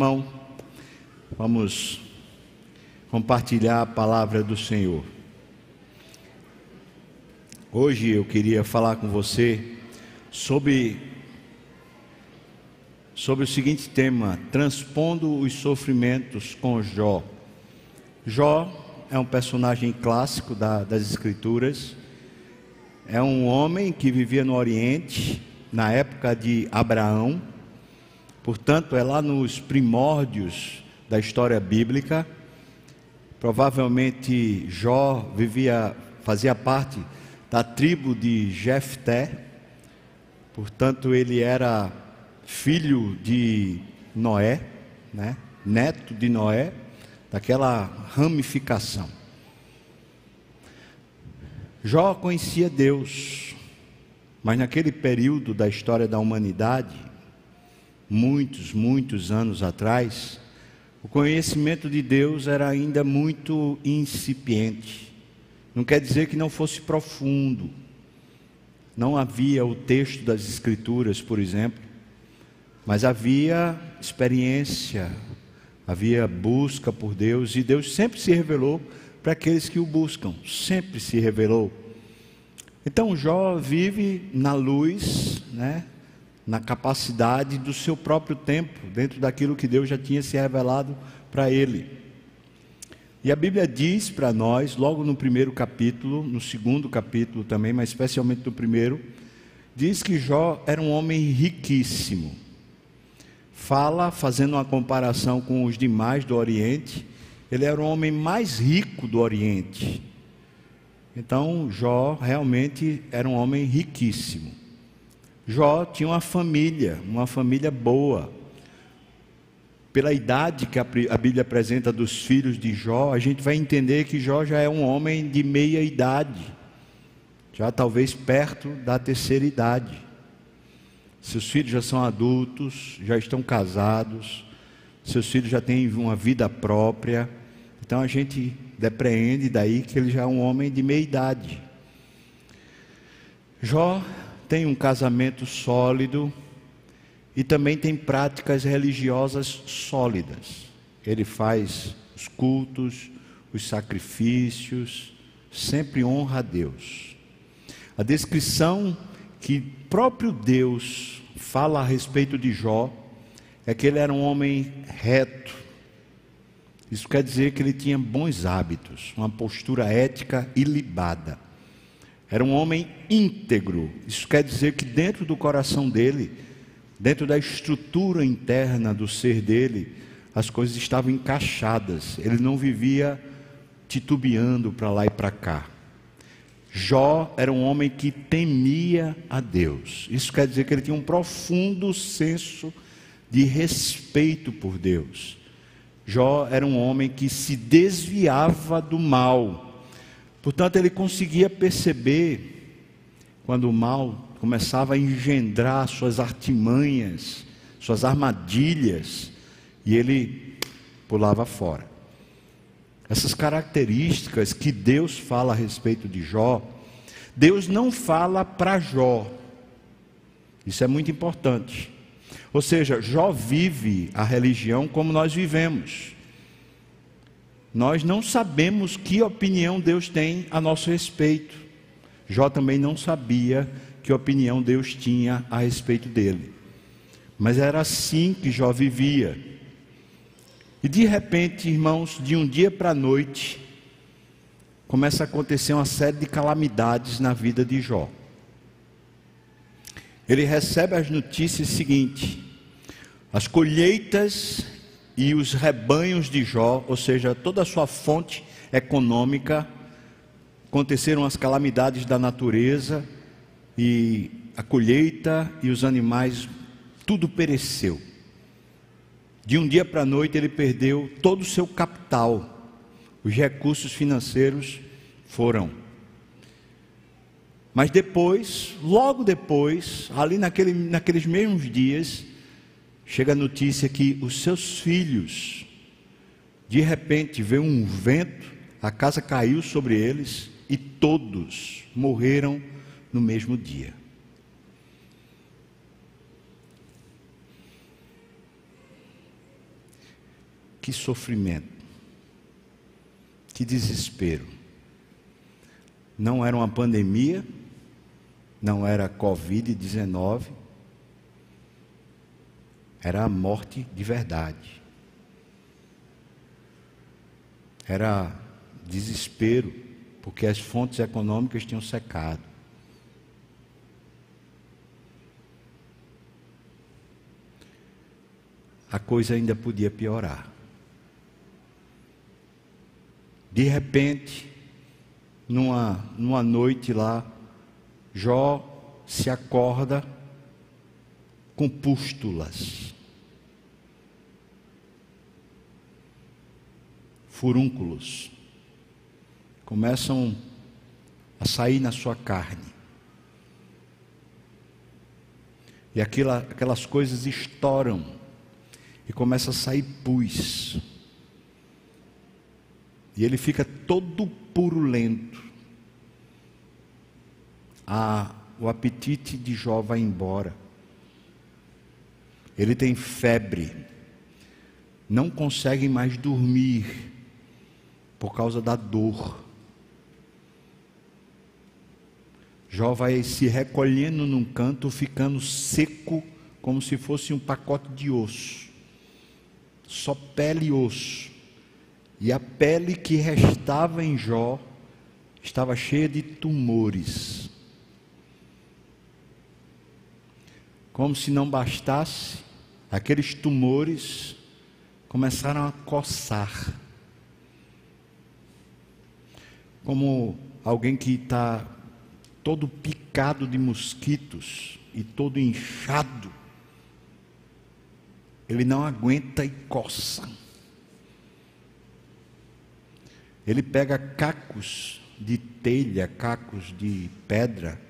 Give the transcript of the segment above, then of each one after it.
Irmão, vamos compartilhar a palavra do Senhor. Hoje eu queria falar com você sobre sobre o seguinte tema: transpondo os sofrimentos com Jó. Jó é um personagem clássico da, das Escrituras. É um homem que vivia no Oriente na época de Abraão Portanto, é lá nos primórdios da história bíblica. Provavelmente Jó vivia, fazia parte da tribo de Jefté. Portanto, ele era filho de Noé, né? neto de Noé, daquela ramificação. Jó conhecia Deus, mas naquele período da história da humanidade, muitos, muitos anos atrás, o conhecimento de Deus era ainda muito incipiente. Não quer dizer que não fosse profundo. Não havia o texto das Escrituras, por exemplo, mas havia experiência, havia busca por Deus, e Deus sempre se revelou para aqueles que o buscam, sempre se revelou. Então Jó vive na luz, né, na capacidade do seu próprio tempo, dentro daquilo que Deus já tinha se revelado para ele. E a Bíblia diz para nós, logo no primeiro capítulo, no segundo capítulo também, mas especialmente no primeiro, diz que Jó era um homem riquíssimo. Fala, fazendo uma comparação com os demais do Oriente, ele era o homem mais rico do Oriente. Então, Jó realmente era um homem riquíssimo. Jó tinha uma família, uma família boa. Pela idade que a Bíblia apresenta dos filhos de Jó, a gente vai entender que Jó já é um homem de meia idade, já talvez perto da terceira idade. Seus filhos já são adultos, já estão casados, seus filhos já têm uma vida própria. Então a gente depreende daí que ele já é um homem de meia idade. Jó tem um casamento sólido e também tem práticas religiosas sólidas. Ele faz os cultos, os sacrifícios, sempre honra a Deus. A descrição que próprio Deus fala a respeito de Jó é que ele era um homem reto. Isso quer dizer que ele tinha bons hábitos, uma postura ética ilibada. Era um homem íntegro. Isso quer dizer que dentro do coração dele, dentro da estrutura interna do ser dele, as coisas estavam encaixadas. Ele não vivia titubeando para lá e para cá. Jó era um homem que temia a Deus. Isso quer dizer que ele tinha um profundo senso de respeito por Deus. Jó era um homem que se desviava do mal Portanto, ele conseguia perceber quando o mal começava a engendrar suas artimanhas, suas armadilhas, e ele pulava fora. Essas características que Deus fala a respeito de Jó, Deus não fala para Jó. Isso é muito importante. Ou seja, Jó vive a religião como nós vivemos. Nós não sabemos que opinião Deus tem a nosso respeito. Jó também não sabia que opinião Deus tinha a respeito dele. Mas era assim que Jó vivia. E de repente, irmãos, de um dia para a noite, começa a acontecer uma série de calamidades na vida de Jó. Ele recebe as notícias seguintes: as colheitas e os rebanhos de Jó, ou seja, toda a sua fonte econômica, aconteceram as calamidades da natureza e a colheita e os animais, tudo pereceu. De um dia para a noite ele perdeu todo o seu capital, os recursos financeiros foram. Mas depois, logo depois, ali naquele, naqueles mesmos dias, chega a notícia que os seus filhos, de repente, veio um vento, a casa caiu sobre eles e todos morreram no mesmo dia. Que sofrimento, que desespero. Não era uma pandemia, não era Covid-19, era a morte de verdade. Era desespero, porque as fontes econômicas tinham secado. A coisa ainda podia piorar. De repente, numa, numa noite lá, Jó se acorda com pústulas, furúnculos, começam a sair na sua carne. E aquela, aquelas coisas estouram e começa a sair pus. E ele fica todo purulento. Ah, o apetite de Jó vai embora. Ele tem febre, não consegue mais dormir por causa da dor. Jó vai se recolhendo num canto, ficando seco, como se fosse um pacote de osso. Só pele e osso. E a pele que restava em Jó estava cheia de tumores. Como se não bastasse, aqueles tumores começaram a coçar. Como alguém que está todo picado de mosquitos e todo inchado, ele não aguenta e coça. Ele pega cacos de telha, cacos de pedra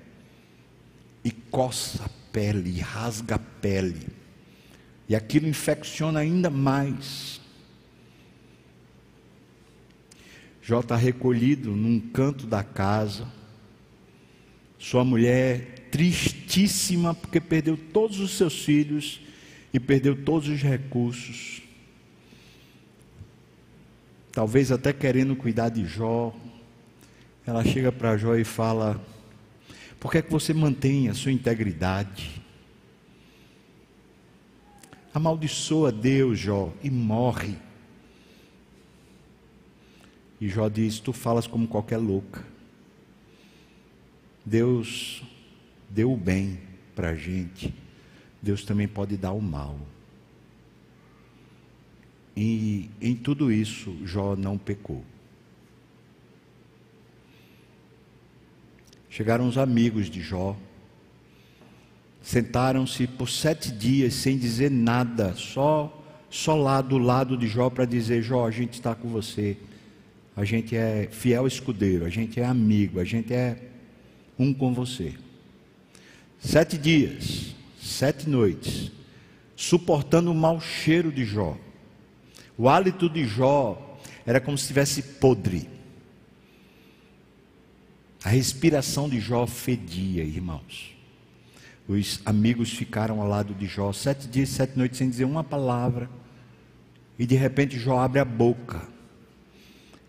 e coça a pele, rasga a pele. E aquilo infecciona ainda mais. Jó está recolhido num canto da casa. Sua mulher tristíssima porque perdeu todos os seus filhos e perdeu todos os recursos. Talvez até querendo cuidar de Jó. Ela chega para Jó e fala: Por que é que você mantém a sua integridade? amaldiçoa Deus, Jó, e morre. E Jó diz: Tu falas como qualquer louca. Deus deu o bem para a gente, Deus também pode dar o mal. E em tudo isso, Jó não pecou. Chegaram os amigos de Jó, Sentaram-se por sete dias sem dizer nada, só, só lá do lado de Jó para dizer: Jó, a gente está com você, a gente é fiel escudeiro, a gente é amigo, a gente é um com você. Sete dias, sete noites, suportando o mau cheiro de Jó. O hálito de Jó era como se estivesse podre. A respiração de Jó fedia, irmãos. Os amigos ficaram ao lado de Jó sete dias, sete noites sem dizer uma palavra. E de repente Jó abre a boca.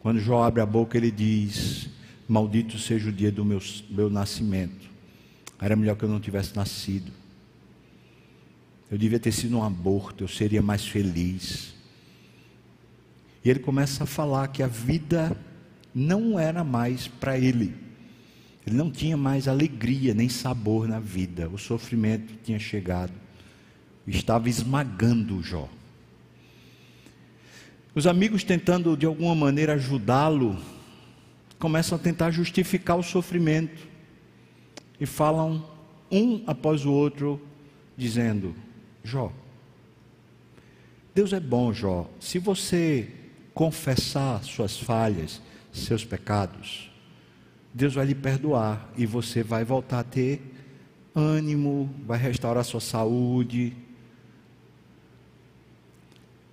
Quando Jó abre a boca, ele diz: Maldito seja o dia do meu, meu nascimento. Era melhor que eu não tivesse nascido. Eu devia ter sido um aborto, eu seria mais feliz. E ele começa a falar que a vida não era mais para ele. Ele não tinha mais alegria nem sabor na vida. O sofrimento tinha chegado. Estava esmagando Jó. Os amigos tentando de alguma maneira ajudá-lo, começam a tentar justificar o sofrimento e falam um após o outro, dizendo: Jó, Deus é bom, Jó. Se você confessar suas falhas, seus pecados, Deus vai lhe perdoar e você vai voltar a ter ânimo, vai restaurar sua saúde.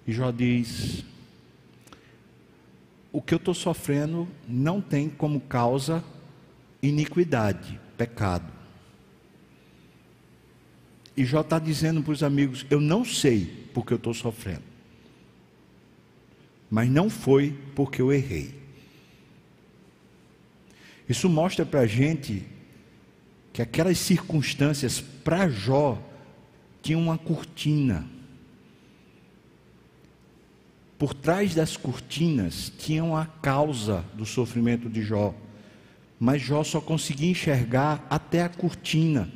E Jó diz: O que eu estou sofrendo não tem como causa iniquidade, pecado. E Jó está dizendo para os amigos: Eu não sei porque eu estou sofrendo. mas não foi porque eu errei. Isso mostra para a gente que aquelas circunstâncias para Jó tinham uma cortina. Por trás das cortinas tinham a causa do sofrimento de Jó. Mas Jó só conseguia enxergar até a cortina.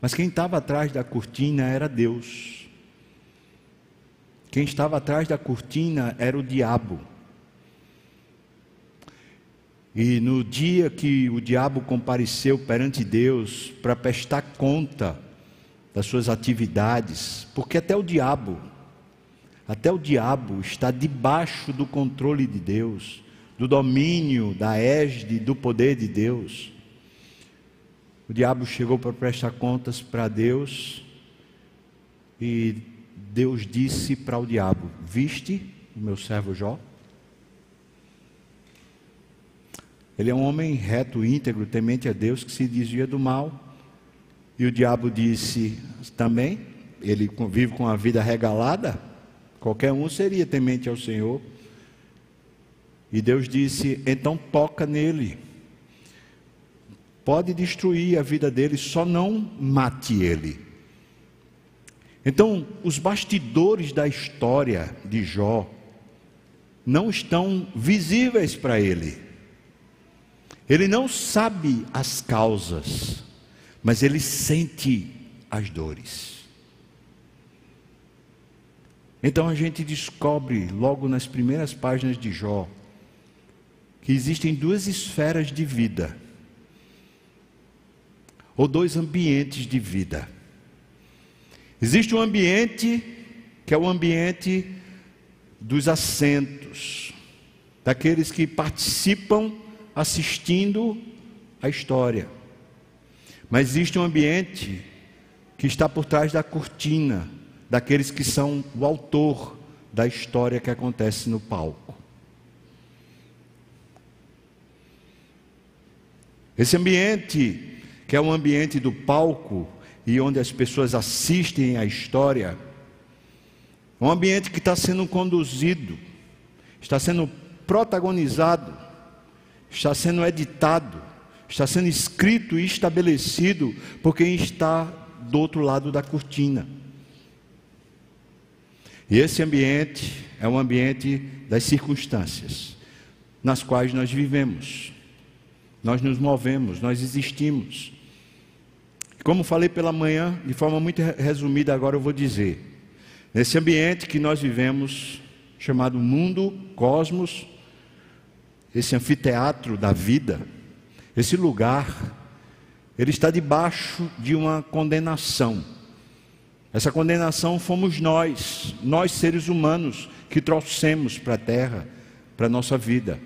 Mas quem estava atrás da cortina era Deus. Quem estava atrás da cortina era o diabo. E no dia que o diabo compareceu perante Deus para prestar conta das suas atividades, porque até o diabo, até o diabo está debaixo do controle de Deus, do domínio, da égide, do poder de Deus. O diabo chegou para prestar contas para Deus e Deus disse para o diabo: Viste o meu servo Jó? Ele é um homem reto, íntegro, temente a Deus, que se desvia do mal. E o diabo disse também, ele vive com a vida regalada, qualquer um seria temente ao Senhor. E Deus disse: então toca nele. Pode destruir a vida dele, só não mate ele. Então, os bastidores da história de Jó não estão visíveis para ele. Ele não sabe as causas, mas ele sente as dores. Então a gente descobre logo nas primeiras páginas de Jó que existem duas esferas de vida, ou dois ambientes de vida. Existe um ambiente que é o ambiente dos assentos, daqueles que participam assistindo a história. Mas existe um ambiente que está por trás da cortina, daqueles que são o autor da história que acontece no palco. Esse ambiente, que é o ambiente do palco e onde as pessoas assistem à história, é um ambiente que está sendo conduzido, está sendo protagonizado está sendo editado, está sendo escrito e estabelecido por quem está do outro lado da cortina. E esse ambiente é um ambiente das circunstâncias nas quais nós vivemos, nós nos movemos, nós existimos. Como falei pela manhã, de forma muito resumida, agora eu vou dizer: nesse ambiente que nós vivemos, chamado mundo, cosmos, esse anfiteatro da vida, esse lugar, ele está debaixo de uma condenação. Essa condenação fomos nós, nós seres humanos, que trouxemos para a terra, para a nossa vida.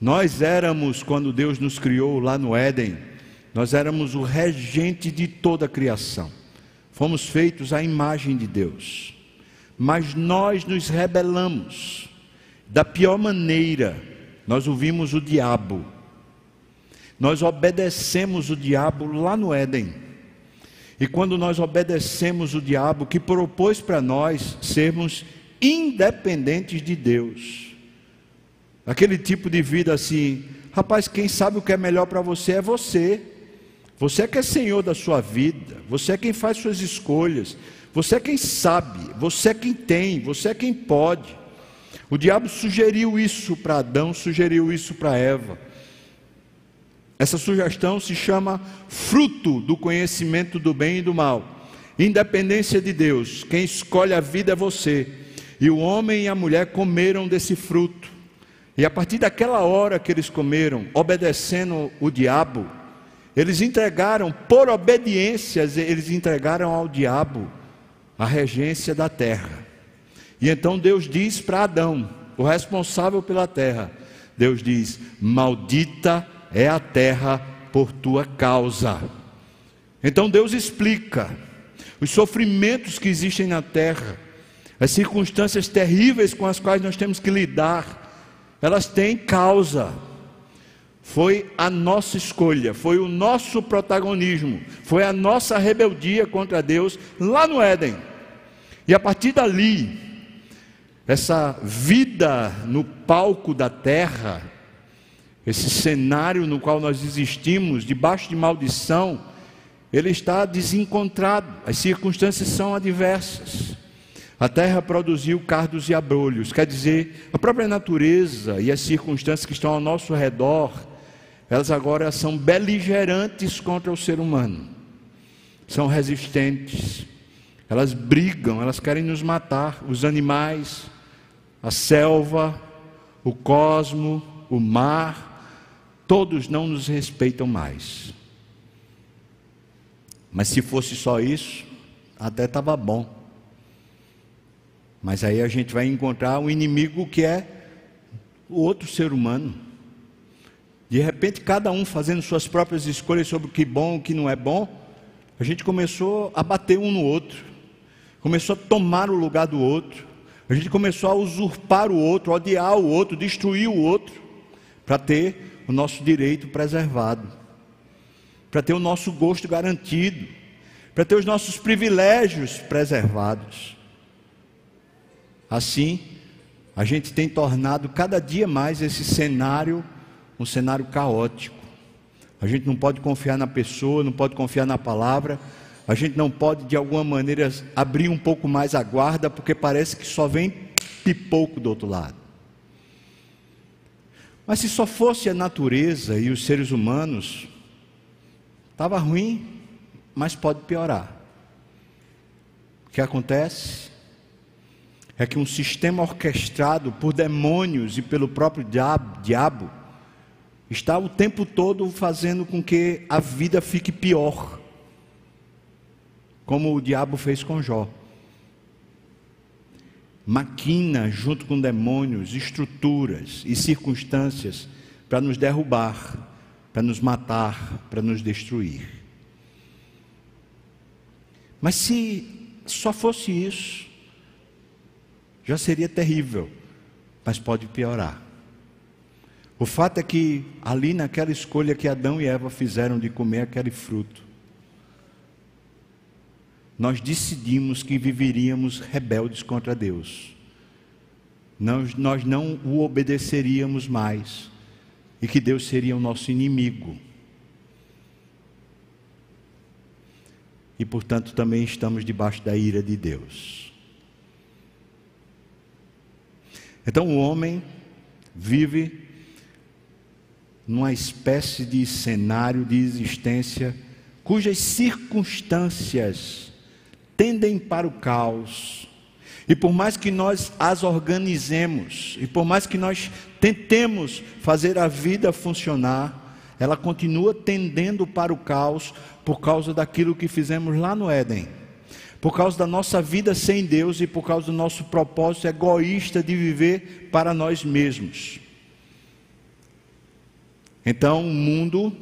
Nós éramos, quando Deus nos criou lá no Éden, nós éramos o regente de toda a criação. Fomos feitos à imagem de Deus. Mas nós nos rebelamos da pior maneira, nós ouvimos o diabo, nós obedecemos o diabo lá no Éden. E quando nós obedecemos o diabo que propôs para nós sermos independentes de Deus, aquele tipo de vida assim, rapaz, quem sabe o que é melhor para você é você. Você é que é senhor da sua vida, você é quem faz suas escolhas, você é quem sabe, você é quem tem, você é quem pode. O diabo sugeriu isso para Adão, sugeriu isso para Eva. Essa sugestão se chama fruto do conhecimento do bem e do mal. Independência de Deus, quem escolhe a vida é você. E o homem e a mulher comeram desse fruto. E a partir daquela hora que eles comeram, obedecendo o diabo, eles entregaram, por obediência, eles entregaram ao diabo a regência da terra. E então Deus diz para Adão, o responsável pela terra: Deus diz: Maldita é a terra por tua causa. Então Deus explica os sofrimentos que existem na terra, as circunstâncias terríveis com as quais nós temos que lidar, elas têm causa. Foi a nossa escolha, foi o nosso protagonismo, foi a nossa rebeldia contra Deus lá no Éden. E a partir dali, essa vida no palco da terra, esse cenário no qual nós existimos, debaixo de maldição, ele está desencontrado, as circunstâncias são adversas. A terra produziu cardos e abrolhos, quer dizer, a própria natureza e as circunstâncias que estão ao nosso redor, elas agora são beligerantes contra o ser humano, são resistentes, elas brigam, elas querem nos matar, os animais, a selva, o cosmo, o mar, todos não nos respeitam mais. Mas se fosse só isso, até estava bom. Mas aí a gente vai encontrar um inimigo que é o outro ser humano. De repente, cada um fazendo suas próprias escolhas sobre o que é bom e o que não é bom, a gente começou a bater um no outro, começou a tomar o lugar do outro, a gente começou a usurpar o outro, odiar o outro, destruir o outro, para ter o nosso direito preservado, para ter o nosso gosto garantido, para ter os nossos privilégios preservados. Assim, a gente tem tornado cada dia mais esse cenário um cenário caótico. A gente não pode confiar na pessoa, não pode confiar na palavra, a gente não pode de alguma maneira abrir um pouco mais a guarda, porque parece que só vem pipoco do outro lado. Mas se só fosse a natureza e os seres humanos, estava ruim, mas pode piorar. O que acontece é que um sistema orquestrado por demônios e pelo próprio diabo, diabo está o tempo todo fazendo com que a vida fique pior, como o diabo fez com Jó. Maquina junto com demônios, estruturas e circunstâncias para nos derrubar, para nos matar, para nos destruir. Mas se só fosse isso, já seria terrível, mas pode piorar. O fato é que ali naquela escolha que Adão e Eva fizeram de comer aquele fruto, nós decidimos que viveríamos rebeldes contra Deus. Nós, nós não o obedeceríamos mais e que Deus seria o nosso inimigo. E portanto também estamos debaixo da ira de Deus. Então o homem vive numa espécie de cenário de existência cujas circunstâncias tendem para o caos. E por mais que nós as organizemos, e por mais que nós tentemos fazer a vida funcionar, ela continua tendendo para o caos por causa daquilo que fizemos lá no Éden. Por causa da nossa vida sem Deus e por causa do nosso propósito egoísta de viver para nós mesmos. Então o mundo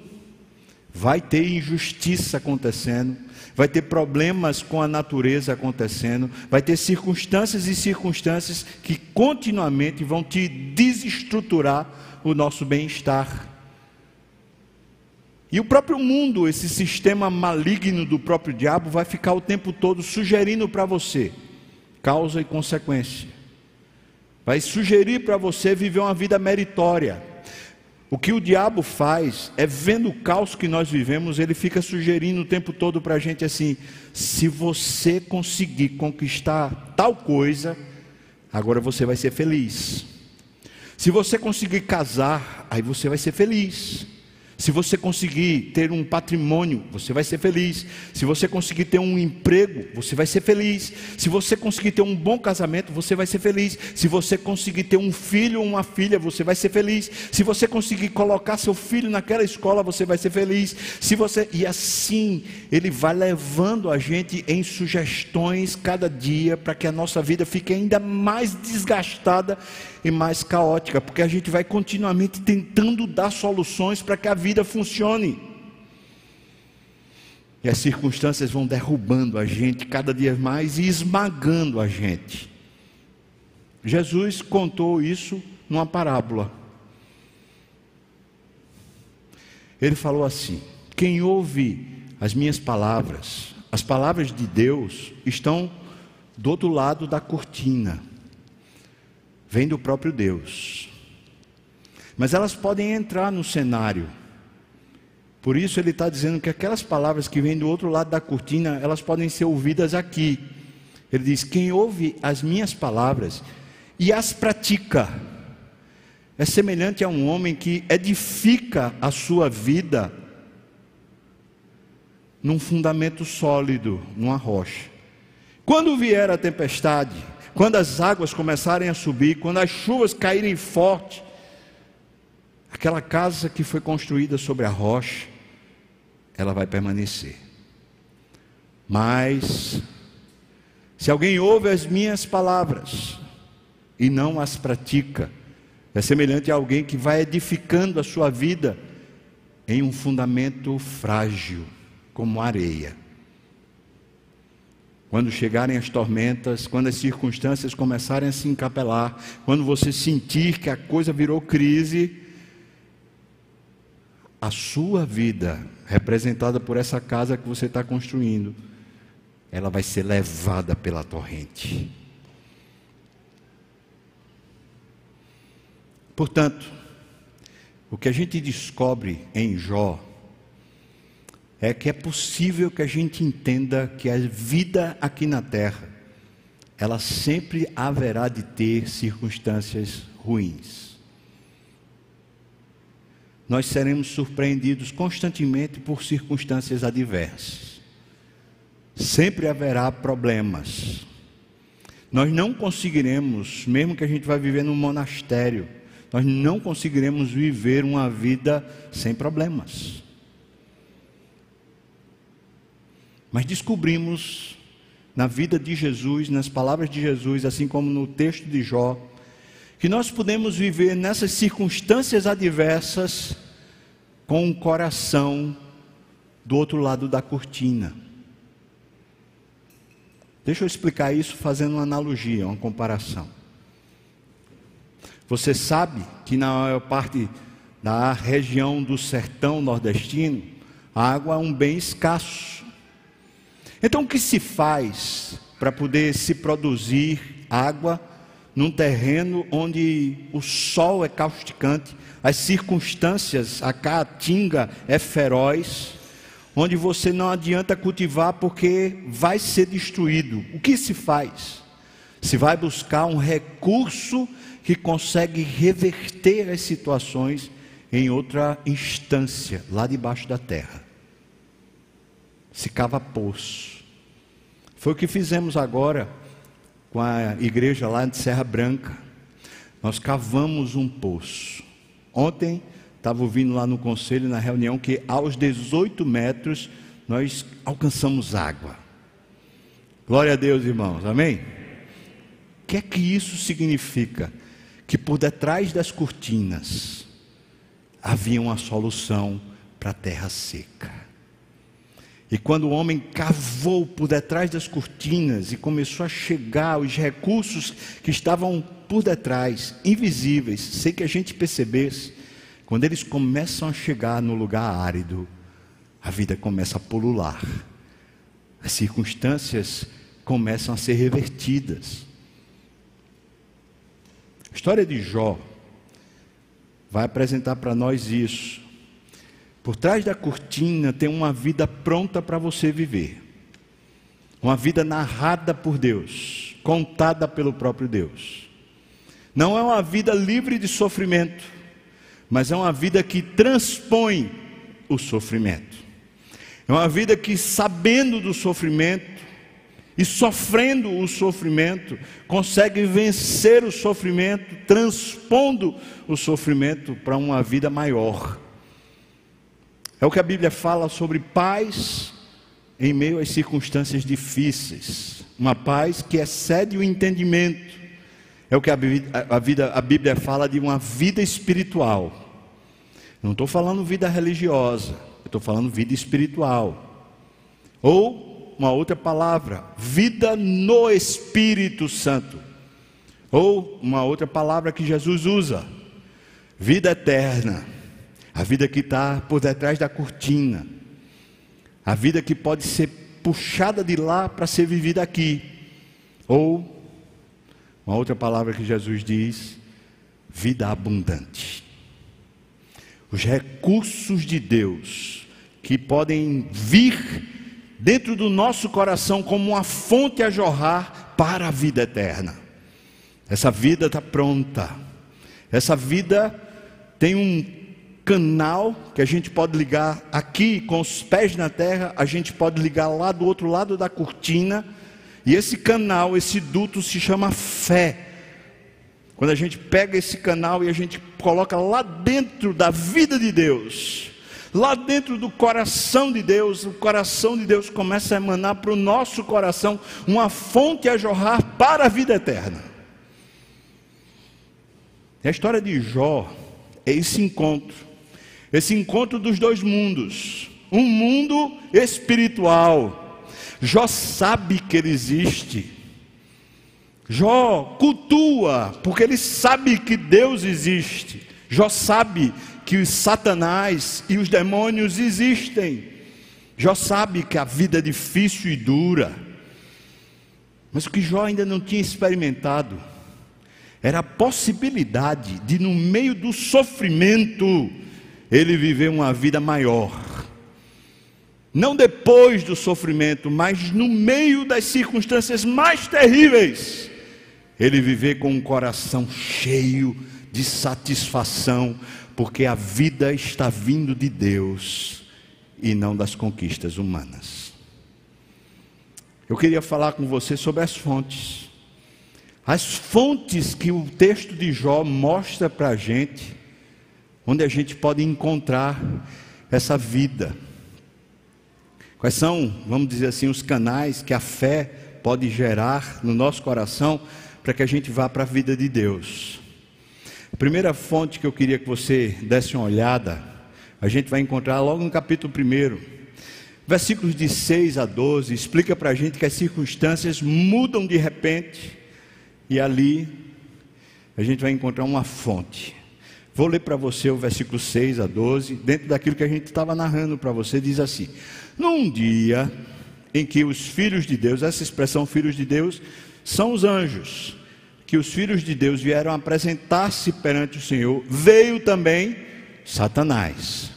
vai ter injustiça acontecendo, vai ter problemas com a natureza acontecendo, vai ter circunstâncias e circunstâncias que continuamente vão te desestruturar o nosso bem-estar. E o próprio mundo, esse sistema maligno do próprio diabo, vai ficar o tempo todo sugerindo para você causa e consequência. Vai sugerir para você viver uma vida meritória o que o diabo faz é, vendo o caos que nós vivemos, ele fica sugerindo o tempo todo para a gente assim: se você conseguir conquistar tal coisa, agora você vai ser feliz. Se você conseguir casar, aí você vai ser feliz. Se você conseguir ter um patrimônio, você vai ser feliz. Se você conseguir ter um emprego, você vai ser feliz. Se você conseguir ter um bom casamento, você vai ser feliz. Se você conseguir ter um filho ou uma filha, você vai ser feliz. Se você conseguir colocar seu filho naquela escola, você vai ser feliz. Se você e assim ele vai levando a gente em sugestões cada dia para que a nossa vida fique ainda mais desgastada e mais caótica, porque a gente vai continuamente tentando dar soluções para que a vida funcione. E as circunstâncias vão derrubando a gente cada dia mais e esmagando a gente. Jesus contou isso numa parábola. Ele falou assim: Quem ouve as minhas palavras, as palavras de Deus, estão do outro lado da cortina vem do próprio Deus. Mas elas podem entrar no cenário. Por isso ele está dizendo que aquelas palavras que vêm do outro lado da cortina, elas podem ser ouvidas aqui. Ele diz: quem ouve as minhas palavras e as pratica, é semelhante a um homem que edifica a sua vida num fundamento sólido, numa rocha. Quando vier a tempestade, quando as águas começarem a subir, quando as chuvas caírem forte, aquela casa que foi construída sobre a rocha, ela vai permanecer. Mas, se alguém ouve as minhas palavras e não as pratica, é semelhante a alguém que vai edificando a sua vida em um fundamento frágil, como areia. Quando chegarem as tormentas, quando as circunstâncias começarem a se encapelar, quando você sentir que a coisa virou crise, a sua vida, representada por essa casa que você está construindo, ela vai ser levada pela torrente. Portanto, o que a gente descobre em Jó é que é possível que a gente entenda que a vida aqui na terra, ela sempre haverá de ter circunstâncias ruins. Nós seremos surpreendidos constantemente por circunstâncias adversas. Sempre haverá problemas. Nós não conseguiremos, mesmo que a gente vá viver num monastério, nós não conseguiremos viver uma vida sem problemas. Mas descobrimos na vida de Jesus, nas palavras de Jesus, assim como no texto de Jó, que nós podemos viver nessas circunstâncias adversas com o coração do outro lado da cortina. Deixa eu explicar isso fazendo uma analogia, uma comparação. Você sabe que na maior parte da região do sertão nordestino, a água é um bem escasso. Então, o que se faz para poder se produzir água num terreno onde o sol é causticante, as circunstâncias, a caatinga é feroz, onde você não adianta cultivar porque vai ser destruído? O que se faz? Se vai buscar um recurso que consegue reverter as situações em outra instância, lá debaixo da terra. Se cava poço foi o que fizemos agora com a igreja lá de Serra Branca. Nós cavamos um poço. Ontem estava ouvindo lá no conselho, na reunião, que aos 18 metros nós alcançamos água. Glória a Deus, irmãos. Amém? O que é que isso significa? Que por detrás das cortinas havia uma solução para a terra seca. E quando o homem cavou por detrás das cortinas e começou a chegar os recursos que estavam por detrás, invisíveis, sem que a gente percebesse, quando eles começam a chegar no lugar árido, a vida começa a pulular. As circunstâncias começam a ser revertidas. A história de Jó vai apresentar para nós isso. Por trás da cortina tem uma vida pronta para você viver. Uma vida narrada por Deus, contada pelo próprio Deus. Não é uma vida livre de sofrimento, mas é uma vida que transpõe o sofrimento. É uma vida que, sabendo do sofrimento e sofrendo o sofrimento, consegue vencer o sofrimento, transpondo o sofrimento para uma vida maior é o que a Bíblia fala sobre paz em meio às circunstâncias difíceis. Uma paz que excede o entendimento. É o que a, a, vida, a Bíblia fala de uma vida espiritual. Não estou falando vida religiosa, estou falando vida espiritual. Ou, uma outra palavra, vida no Espírito Santo. Ou, uma outra palavra que Jesus usa, vida eterna a vida que está por detrás da cortina, a vida que pode ser puxada de lá para ser vivida aqui, ou Uma outra palavra que Jesus diz: vida abundante. Os recursos de Deus que podem vir dentro do nosso coração como uma fonte a jorrar para a vida eterna. Essa vida está pronta. Essa vida tem um canal que a gente pode ligar aqui com os pés na terra, a gente pode ligar lá do outro lado da cortina, e esse canal, esse duto se chama fé. Quando a gente pega esse canal e a gente coloca lá dentro da vida de Deus, lá dentro do coração de Deus, o coração de Deus começa a emanar para o nosso coração uma fonte a jorrar para a vida eterna. E a história de Jó é esse encontro, esse encontro dos dois mundos, um mundo espiritual. Jó sabe que ele existe. Jó cultua, porque ele sabe que Deus existe. Jó sabe que os Satanás e os demônios existem. Jó sabe que a vida é difícil e dura. Mas o que Jó ainda não tinha experimentado era a possibilidade de, no meio do sofrimento, ele viver uma vida maior. Não depois do sofrimento, mas no meio das circunstâncias mais terríveis, ele viver com um coração cheio de satisfação, porque a vida está vindo de Deus e não das conquistas humanas. Eu queria falar com você sobre as fontes. As fontes que o texto de Jó mostra para a gente, onde a gente pode encontrar essa vida. Quais são, vamos dizer assim, os canais que a fé pode gerar no nosso coração para que a gente vá para a vida de Deus? A primeira fonte que eu queria que você desse uma olhada, a gente vai encontrar logo no capítulo 1. Versículos de 6 a 12, explica para a gente que as circunstâncias mudam de repente, e ali a gente vai encontrar uma fonte. Vou ler para você o versículo 6 a 12, dentro daquilo que a gente estava narrando para você, diz assim: Num dia em que os filhos de Deus, essa expressão filhos de Deus, são os anjos, que os filhos de Deus vieram apresentar-se perante o Senhor, veio também Satanás.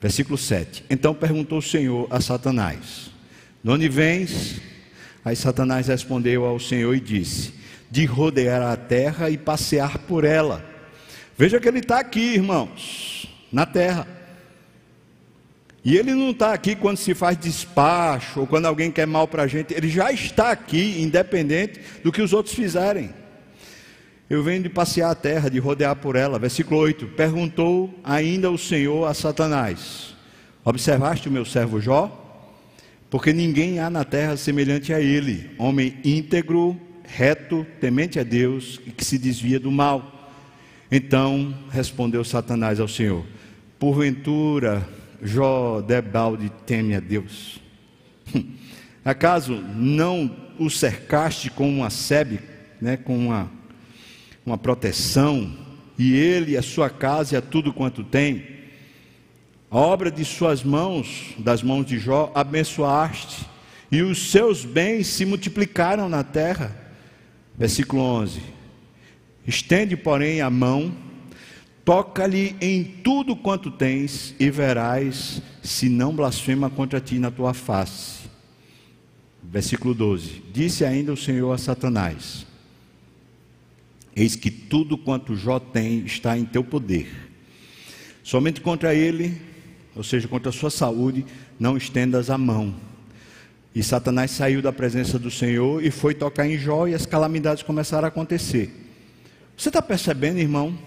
Versículo 7. Então perguntou o Senhor a Satanás: De onde vens? Aí Satanás respondeu ao Senhor e disse: De rodear a terra e passear por ela. Veja que ele está aqui, irmãos, na terra. E ele não está aqui quando se faz despacho ou quando alguém quer mal para a gente, ele já está aqui, independente do que os outros fizerem. Eu venho de passear a terra, de rodear por ela. Versículo 8: Perguntou ainda o Senhor a Satanás: Observaste o meu servo Jó? Porque ninguém há na terra semelhante a ele, homem íntegro, reto, temente a Deus e que se desvia do mal. Então respondeu Satanás ao Senhor: Porventura Jó debalde teme a Deus. Acaso não o cercaste com uma sebe, né, com uma, uma proteção, e ele, a sua casa e a tudo quanto tem? A obra de suas mãos, das mãos de Jó, abençoaste, e os seus bens se multiplicaram na terra. Versículo 11: Estende, porém, a mão Toca-lhe em tudo quanto tens e verás se não blasfema contra ti na tua face. Versículo 12: Disse ainda o Senhor a Satanás: Eis que tudo quanto Jó tem está em teu poder. Somente contra ele, ou seja, contra a sua saúde, não estendas a mão. E Satanás saiu da presença do Senhor e foi tocar em Jó, e as calamidades começaram a acontecer. Você está percebendo, irmão?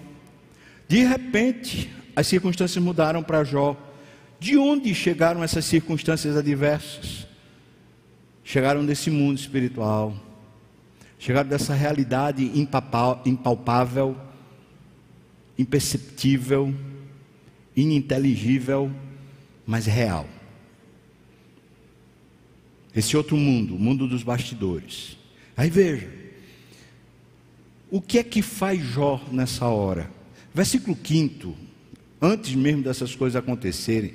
De repente, as circunstâncias mudaram para Jó. De onde chegaram essas circunstâncias adversas? Chegaram desse mundo espiritual, chegaram dessa realidade impalpável, imperceptível, ininteligível, mas real. Esse outro mundo, o mundo dos bastidores. Aí veja, o que é que faz Jó nessa hora? Versículo 5, antes mesmo dessas coisas acontecerem,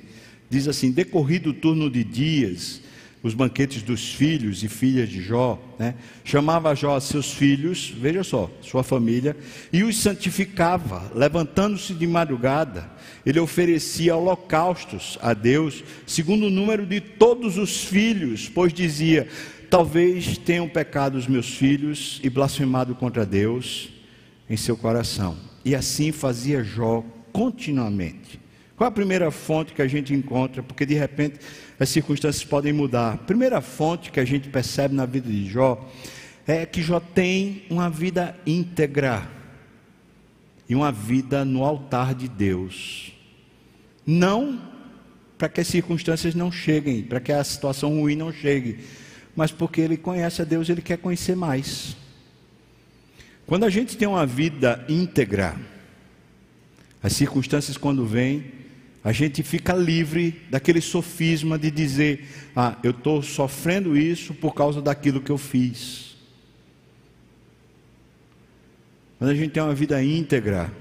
diz assim: Decorrido o turno de dias, os banquetes dos filhos e filhas de Jó, né? chamava Jó a seus filhos, veja só, sua família, e os santificava, levantando-se de madrugada, ele oferecia holocaustos a Deus, segundo o número de todos os filhos, pois dizia: Talvez tenham pecado os meus filhos e blasfemado contra Deus em seu coração. E assim fazia Jó continuamente. Qual a primeira fonte que a gente encontra? Porque de repente as circunstâncias podem mudar. A primeira fonte que a gente percebe na vida de Jó é que Jó tem uma vida íntegra e uma vida no altar de Deus. Não para que as circunstâncias não cheguem, para que a situação ruim não chegue, mas porque ele conhece a Deus, ele quer conhecer mais. Quando a gente tem uma vida íntegra, as circunstâncias quando vêm, a gente fica livre daquele sofisma de dizer: ah, eu estou sofrendo isso por causa daquilo que eu fiz. Quando a gente tem uma vida íntegra,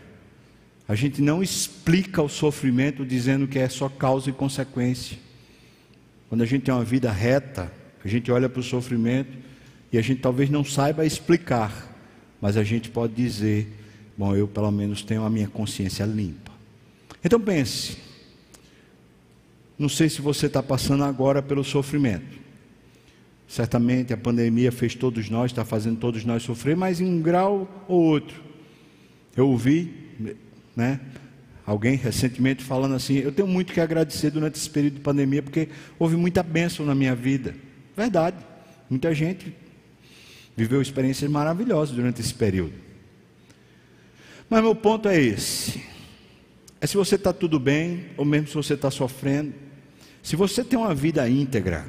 a gente não explica o sofrimento dizendo que é só causa e consequência. Quando a gente tem uma vida reta, a gente olha para o sofrimento e a gente talvez não saiba explicar, mas a gente pode dizer: bom, eu pelo menos tenho a minha consciência limpa. Então pense, não sei se você está passando agora pelo sofrimento. Certamente a pandemia fez todos nós, está fazendo todos nós sofrer, mas em um grau ou outro. Eu ouvi, né? Alguém recentemente falando assim: eu tenho muito que agradecer durante esse período de pandemia, porque houve muita bênção na minha vida. Verdade. Muita gente viveu experiências maravilhosas durante esse período. Mas meu ponto é esse: é se você está tudo bem, ou mesmo se você está sofrendo, se você tem uma vida íntegra,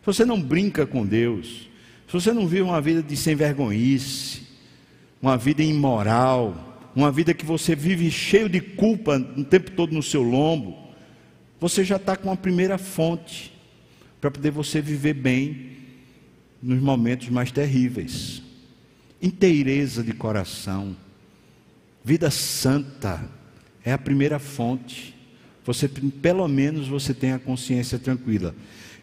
se você não brinca com Deus, se você não vive uma vida de sem vergonhice, uma vida imoral, uma vida que você vive cheio de culpa o tempo todo no seu lombo, você já está com a primeira fonte para poder você viver bem nos momentos mais terríveis. Inteireza de coração, vida santa é a primeira fonte você pelo menos você tem a consciência tranquila.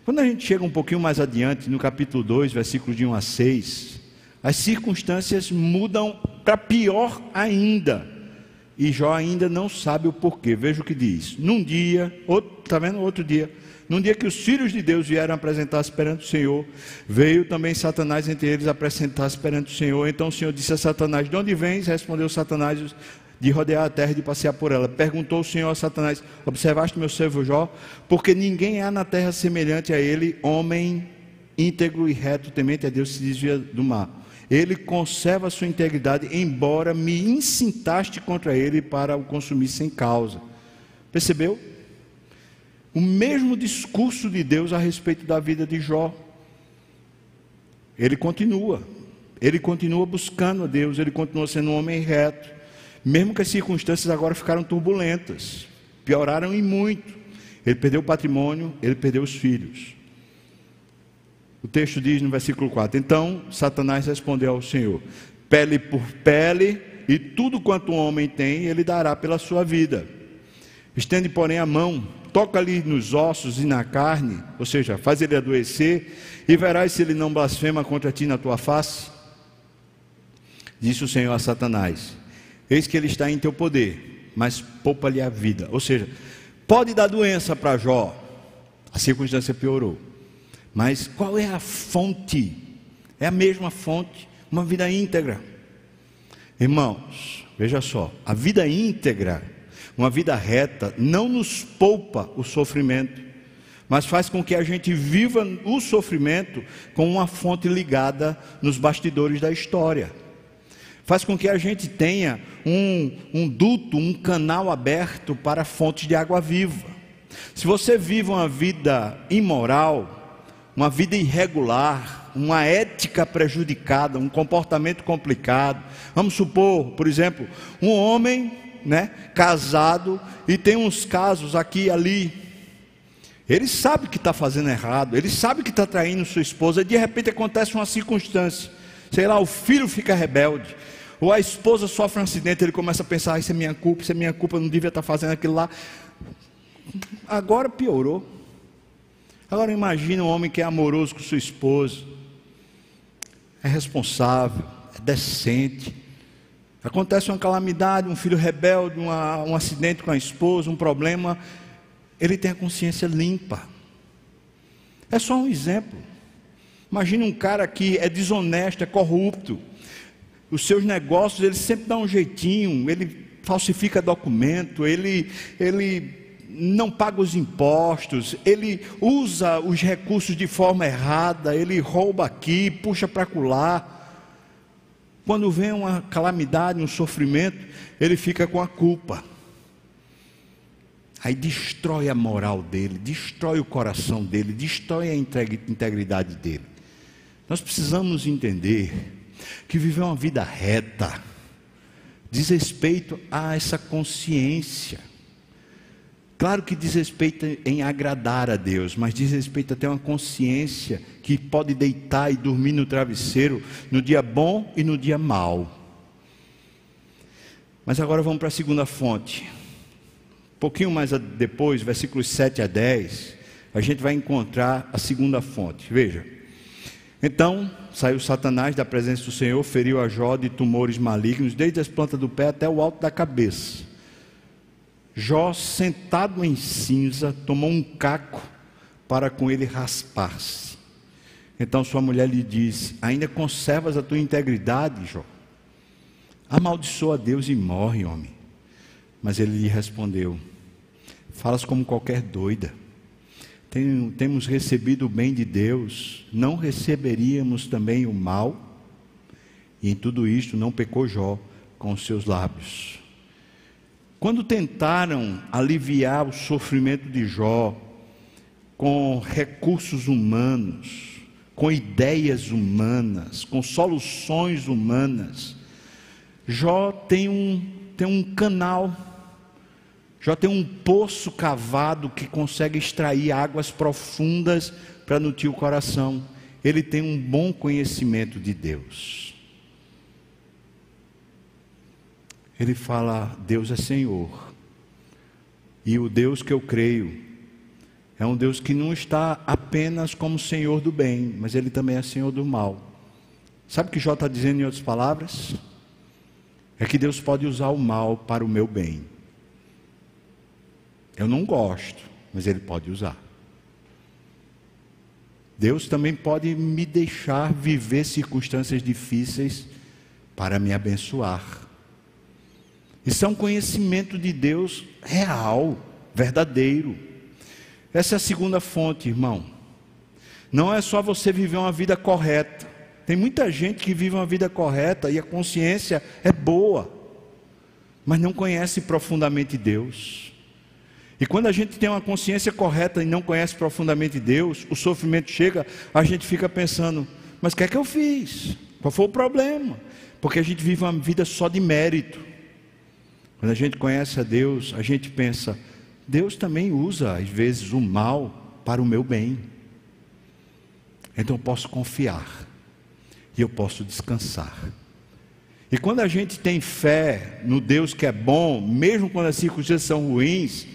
Quando a gente chega um pouquinho mais adiante, no capítulo 2, versículo de 1 a 6, as circunstâncias mudam para pior ainda. E Jó ainda não sabe o porquê. Veja o que diz. Num dia, está vendo? Outro dia. Num dia que os filhos de Deus vieram apresentar-se perante o Senhor, veio também Satanás entre eles apresentar-se perante o Senhor. Então o Senhor disse a Satanás: De onde vens? Respondeu Satanás: de rodear a terra e de passear por ela. Perguntou o Senhor a Satanás: Observaste meu servo Jó? Porque ninguém há na terra semelhante a ele, homem íntegro e reto, temente a Deus, se desvia do mal. Ele conserva a sua integridade, embora me incintaste contra ele para o consumir sem causa. Percebeu? O mesmo discurso de Deus a respeito da vida de Jó. Ele continua, ele continua buscando a Deus, ele continua sendo um homem reto mesmo que as circunstâncias agora ficaram turbulentas, pioraram em muito. Ele perdeu o patrimônio, ele perdeu os filhos. O texto diz no versículo 4: Então Satanás respondeu ao Senhor: Pele por pele, e tudo quanto o homem tem, ele dará pela sua vida. Estende, porém, a mão, toca-lhe nos ossos e na carne, ou seja, faz ele adoecer, e verás se ele não blasfema contra ti na tua face. Disse o Senhor a Satanás: Eis que ele está em teu poder, mas poupa-lhe a vida. Ou seja, pode dar doença para Jó, a circunstância piorou. Mas qual é a fonte? É a mesma fonte, uma vida íntegra. Irmãos, veja só, a vida íntegra, uma vida reta, não nos poupa o sofrimento, mas faz com que a gente viva o sofrimento com uma fonte ligada nos bastidores da história faz com que a gente tenha um, um duto, um canal aberto para fontes de água viva. Se você vive uma vida imoral, uma vida irregular, uma ética prejudicada, um comportamento complicado, vamos supor, por exemplo, um homem, né, casado e tem uns casos aqui e ali. Ele sabe que está fazendo errado, ele sabe que está traindo sua esposa, e de repente acontece uma circunstância, sei lá, o filho fica rebelde, ou a esposa sofre um acidente, ele começa a pensar: ah, isso é minha culpa, isso é minha culpa, eu não devia estar fazendo aquilo lá. Agora piorou. Agora imagine um homem que é amoroso com sua esposa, é responsável, é decente. Acontece uma calamidade, um filho rebelde, uma, um acidente com a esposa, um problema, ele tem a consciência limpa. É só um exemplo. Imagine um cara que é desonesto, é corrupto. Os seus negócios, ele sempre dá um jeitinho, ele falsifica documento, ele, ele não paga os impostos, ele usa os recursos de forma errada, ele rouba aqui, puxa para colar. Quando vem uma calamidade, um sofrimento, ele fica com a culpa. Aí destrói a moral dele, destrói o coração dele, destrói a integridade dele. Nós precisamos entender que viver uma vida reta diz respeito a essa consciência. Claro que diz respeito em agradar a Deus, mas diz respeito até uma consciência que pode deitar e dormir no travesseiro no dia bom e no dia mau. Mas agora vamos para a segunda fonte. Um pouquinho mais depois, versículos 7 a 10, a gente vai encontrar a segunda fonte. Veja. Então saiu Satanás da presença do Senhor, feriu a Jó de tumores malignos, desde as plantas do pé até o alto da cabeça. Jó, sentado em cinza, tomou um caco para com ele raspar-se. Então sua mulher lhe disse: Ainda conservas a tua integridade, Jó? Amaldiçoa a Deus e morre, homem. Mas ele lhe respondeu: Falas como qualquer doida tem, temos recebido o bem de Deus, não receberíamos também o mal? E em tudo isto não pecou Jó com os seus lábios. Quando tentaram aliviar o sofrimento de Jó com recursos humanos, com ideias humanas, com soluções humanas, Jó tem um, tem um canal já tem um poço cavado que consegue extrair águas profundas para nutrir o coração. Ele tem um bom conhecimento de Deus. Ele fala: Deus é Senhor. E o Deus que eu creio é um Deus que não está apenas como Senhor do bem, mas Ele também é Senhor do mal. Sabe o que Jó está dizendo em outras palavras? É que Deus pode usar o mal para o meu bem. Eu não gosto, mas Ele pode usar. Deus também pode me deixar viver circunstâncias difíceis para me abençoar. Isso é um conhecimento de Deus real, verdadeiro. Essa é a segunda fonte, irmão. Não é só você viver uma vida correta. Tem muita gente que vive uma vida correta e a consciência é boa, mas não conhece profundamente Deus. E quando a gente tem uma consciência correta e não conhece profundamente Deus, o sofrimento chega, a gente fica pensando: mas o que é que eu fiz? Qual foi o problema? Porque a gente vive uma vida só de mérito. Quando a gente conhece a Deus, a gente pensa: Deus também usa, às vezes, o mal para o meu bem. Então eu posso confiar e eu posso descansar. E quando a gente tem fé no Deus que é bom, mesmo quando as circunstâncias são ruins,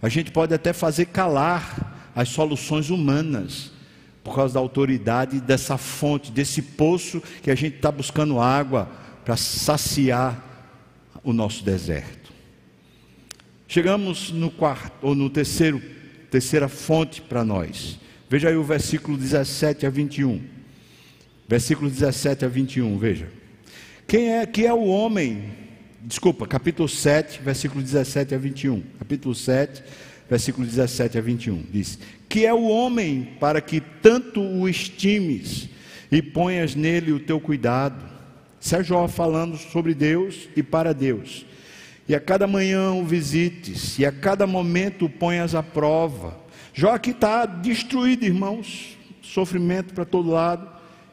a gente pode até fazer calar as soluções humanas, por causa da autoridade dessa fonte, desse poço que a gente está buscando água para saciar o nosso deserto. Chegamos no quarto, ou no terceiro, terceira fonte para nós. Veja aí o versículo 17 a 21. Versículo 17 a 21, veja. Quem é que é o homem desculpa, capítulo 7, versículo 17 a 21. Capítulo 7, versículo 17 a 21. Diz: Que é o homem para que tanto o estimes e ponhas nele o teu cuidado. Isso é falando sobre Deus e para Deus. E a cada manhã o visites, e a cada momento o ponhas à prova. Jó aqui está destruído, irmãos. Sofrimento para todo lado.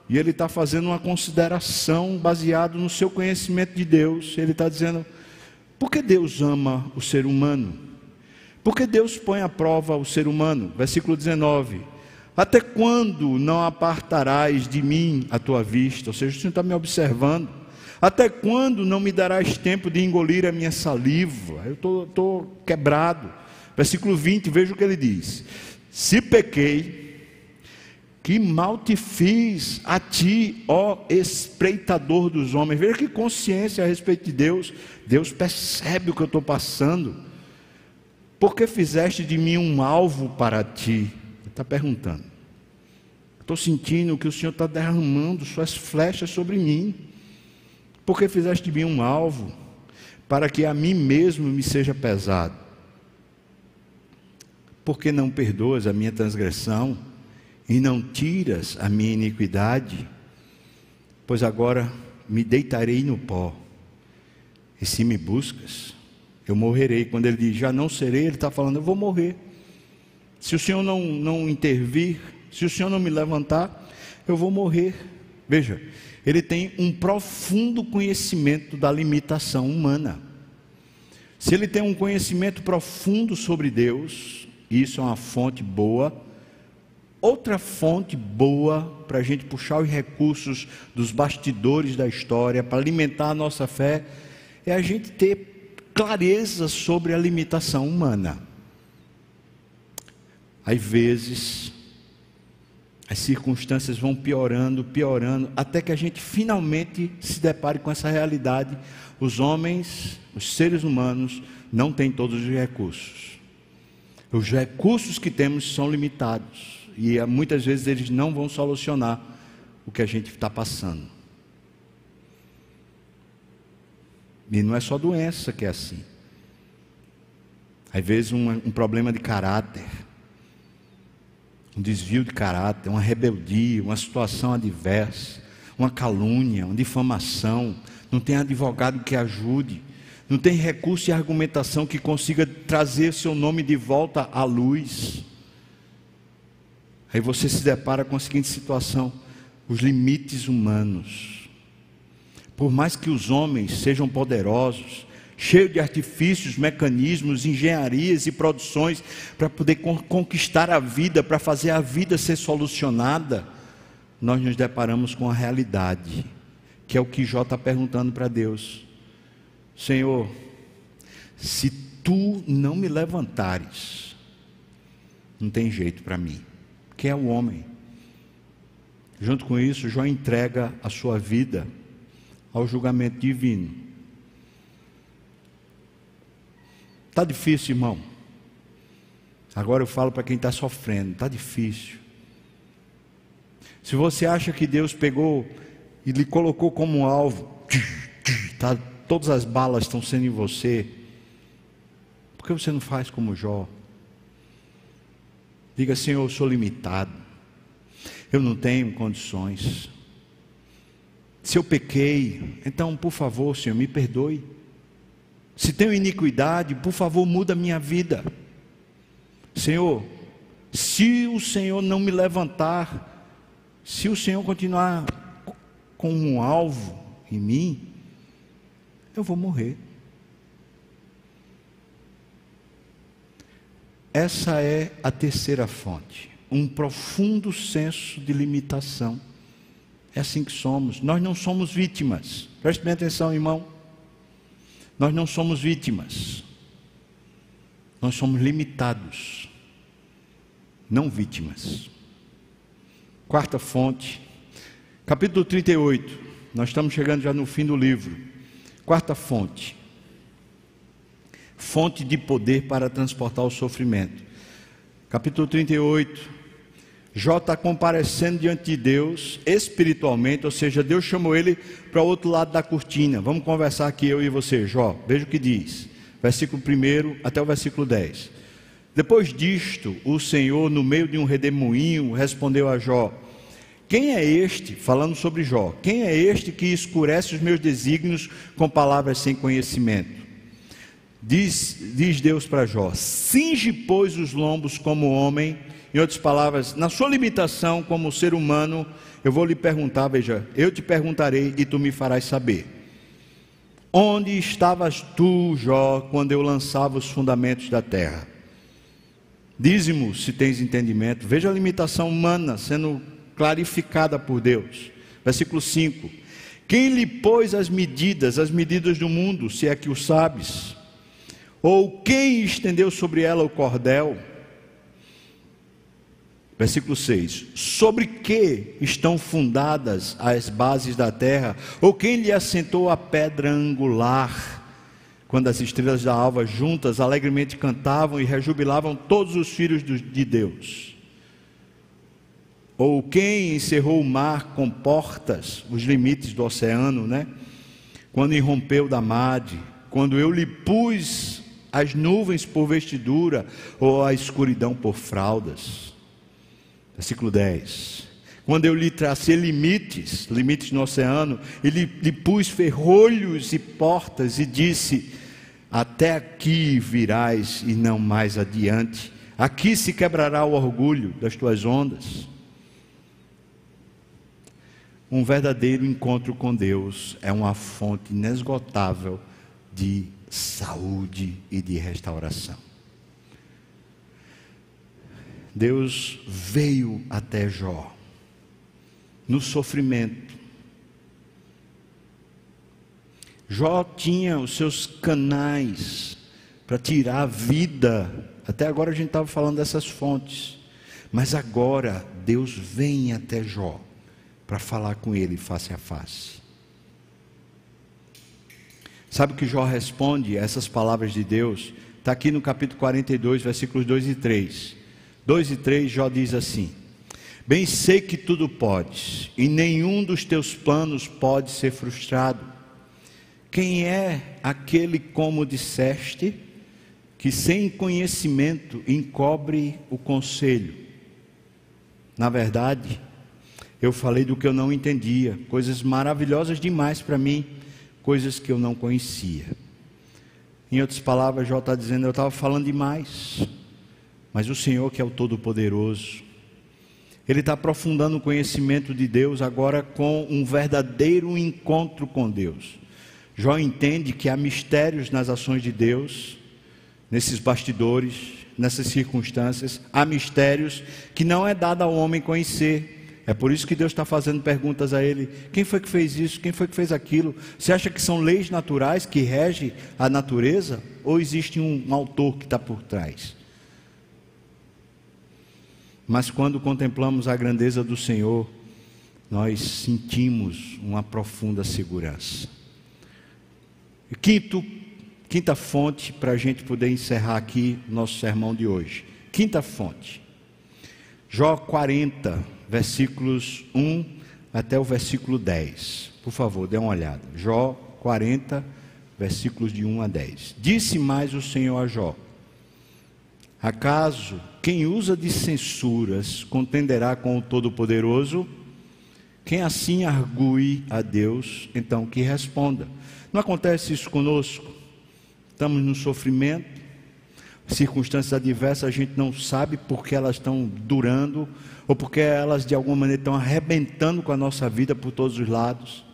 E ele está fazendo uma consideração baseado no seu conhecimento de Deus. Ele está dizendo: por que Deus ama o ser humano? Por que Deus põe à prova o ser humano? Versículo 19: Até quando não apartarás de mim a tua vista? Ou seja, o Senhor está me observando. Até quando não me darás tempo de engolir a minha saliva? Eu estou quebrado. Versículo 20, veja o que ele diz: Se pequei, que mal te fiz a ti, ó espreitador dos homens. Veja que consciência a respeito de Deus. Deus percebe o que eu estou passando. Por que fizeste de mim um alvo para ti? Está perguntando. Estou sentindo que o Senhor está derramando suas flechas sobre mim. Por que fizeste de mim um alvo? Para que a mim mesmo me seja pesado. Por que não perdoas a minha transgressão e não tiras a minha iniquidade? Pois agora me deitarei no pó. E se me buscas, eu morrerei. Quando ele diz, já não serei, ele está falando, eu vou morrer. Se o Senhor não, não intervir, se o Senhor não me levantar, eu vou morrer. Veja, ele tem um profundo conhecimento da limitação humana. Se ele tem um conhecimento profundo sobre Deus, isso é uma fonte boa. Outra fonte boa para a gente puxar os recursos dos bastidores da história, para alimentar a nossa fé, é a gente ter clareza sobre a limitação humana. Às vezes, as circunstâncias vão piorando, piorando, até que a gente finalmente se depare com essa realidade. Os homens, os seres humanos, não têm todos os recursos. Os recursos que temos são limitados e eh, muitas vezes eles não vão solucionar o que a gente está passando. E não é só doença que é assim. Às vezes um, um problema de caráter um desvio de caráter, uma rebeldia, uma situação adversa, uma calúnia, uma difamação, não tem advogado que ajude, não tem recurso e argumentação que consiga trazer seu nome de volta à luz. Aí você se depara com a seguinte situação: os limites humanos. Por mais que os homens sejam poderosos, cheio de artifícios, mecanismos, engenharias e produções para poder conquistar a vida, para fazer a vida ser solucionada, nós nos deparamos com a realidade, que é o que Jó está perguntando para Deus: Senhor, se tu não me levantares, não tem jeito para mim. Quem é o homem? Junto com isso, Jó entrega a sua vida ao julgamento divino. Está difícil, irmão. Agora eu falo para quem está sofrendo: está difícil. Se você acha que Deus pegou e lhe colocou como um alvo, tá, todas as balas estão sendo em você, por que você não faz como Jó? Diga, Senhor, eu sou limitado, eu não tenho condições. Se eu pequei, então, por favor, Senhor, me perdoe. Se tenho iniquidade, por favor, muda minha vida. Senhor, se o Senhor não me levantar, se o Senhor continuar com um alvo em mim, eu vou morrer. Essa é a terceira fonte, um profundo senso de limitação. É assim que somos. Nós não somos vítimas. Preste bem atenção, irmão. Nós não somos vítimas, nós somos limitados, não vítimas. Quarta fonte, capítulo 38, nós estamos chegando já no fim do livro. Quarta fonte, fonte de poder para transportar o sofrimento. Capítulo 38, Jó está comparecendo diante de Deus espiritualmente, ou seja, Deus chamou ele para o outro lado da cortina. Vamos conversar aqui, eu e você, Jó. Veja o que diz, versículo 1 até o versículo 10. Depois disto, o Senhor, no meio de um redemoinho, respondeu a Jó: Quem é este, falando sobre Jó, quem é este que escurece os meus desígnios com palavras sem conhecimento? Diz, diz Deus para Jó: Cinge, pois, os lombos como homem em outras palavras, na sua limitação como ser humano, eu vou lhe perguntar, veja, eu te perguntarei e tu me farás saber. Onde estavas tu, Jó, quando eu lançava os fundamentos da terra? Dízimo, se tens entendimento. Veja a limitação humana sendo clarificada por Deus. Versículo 5: Quem lhe pôs as medidas, as medidas do mundo, se é que o sabes? Ou quem estendeu sobre ela o cordel? Versículo 6: Sobre que estão fundadas as bases da terra? Ou quem lhe assentou a pedra angular? Quando as estrelas da alva juntas alegremente cantavam e rejubilavam todos os filhos de Deus. Ou quem encerrou o mar com portas, os limites do oceano, né? Quando irrompeu da made, quando eu lhe pus as nuvens por vestidura, ou a escuridão por fraldas Versículo 10. Quando eu lhe tracei limites, limites no oceano, ele lhe pus ferrolhos e portas e disse: Até aqui virás e não mais adiante. Aqui se quebrará o orgulho das tuas ondas. Um verdadeiro encontro com Deus é uma fonte inesgotável de saúde e de restauração. Deus veio até Jó no sofrimento. Jó tinha os seus canais para tirar a vida. Até agora a gente estava falando dessas fontes. Mas agora Deus vem até Jó para falar com ele face a face. Sabe o que Jó responde a essas palavras de Deus? Está aqui no capítulo 42, versículos 2 e 3. 2 e 3, Jó diz assim: Bem sei que tudo podes, e nenhum dos teus planos pode ser frustrado. Quem é aquele, como disseste, que sem conhecimento encobre o conselho? Na verdade, eu falei do que eu não entendia, coisas maravilhosas demais para mim, coisas que eu não conhecia. Em outras palavras, Jó está dizendo, eu estava falando demais. Mas o Senhor, que é o Todo-Poderoso, Ele está aprofundando o conhecimento de Deus agora com um verdadeiro encontro com Deus. Jó entende que há mistérios nas ações de Deus, nesses bastidores, nessas circunstâncias, há mistérios que não é dado ao homem conhecer. É por isso que Deus está fazendo perguntas a ele: quem foi que fez isso? Quem foi que fez aquilo? Você acha que são leis naturais que regem a natureza? Ou existe um autor que está por trás? Mas quando contemplamos a grandeza do Senhor, nós sentimos uma profunda segurança. Quinto, quinta fonte para a gente poder encerrar aqui nosso sermão de hoje. Quinta fonte. Jó 40, versículos 1 até o versículo 10. Por favor, dê uma olhada. Jó 40, versículos de 1 a 10. Disse mais o Senhor a Jó: Acaso quem usa de censuras contenderá com o Todo-Poderoso? Quem assim argue a Deus, então que responda. Não acontece isso conosco? Estamos no sofrimento, circunstâncias adversas, a gente não sabe porque elas estão durando, ou porque elas de alguma maneira estão arrebentando com a nossa vida por todos os lados.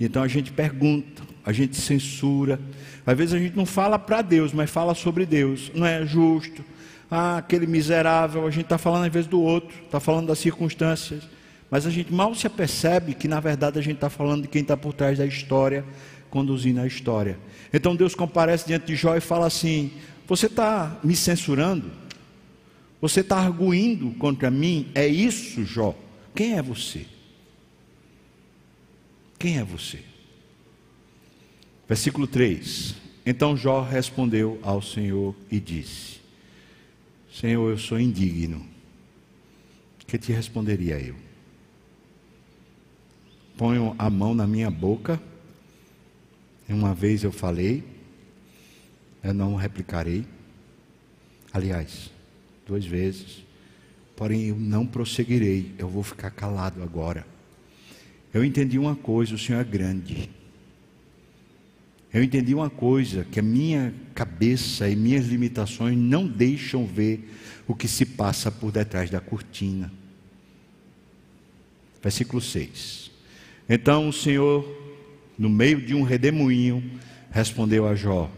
Então a gente pergunta, a gente censura. Às vezes a gente não fala para Deus, mas fala sobre Deus. Não é justo. Ah, aquele miserável, a gente está falando às vezes do outro, está falando das circunstâncias. Mas a gente mal se apercebe que na verdade a gente está falando de quem está por trás da história, conduzindo a história. Então Deus comparece diante de Jó e fala assim: Você está me censurando? Você está arguindo contra mim? É isso, Jó? Quem é você? Quem é você? Versículo 3: Então Jó respondeu ao Senhor e disse: Senhor, eu sou indigno. Que te responderia eu? Ponho a mão na minha boca. Uma vez eu falei, eu não replicarei. Aliás, duas vezes. Porém, eu não prosseguirei, eu vou ficar calado agora. Eu entendi uma coisa: o Senhor é grande. Eu entendi uma coisa: que a minha cabeça e minhas limitações não deixam ver o que se passa por detrás da cortina. Versículo 6. Então o Senhor, no meio de um redemoinho, respondeu a Jó: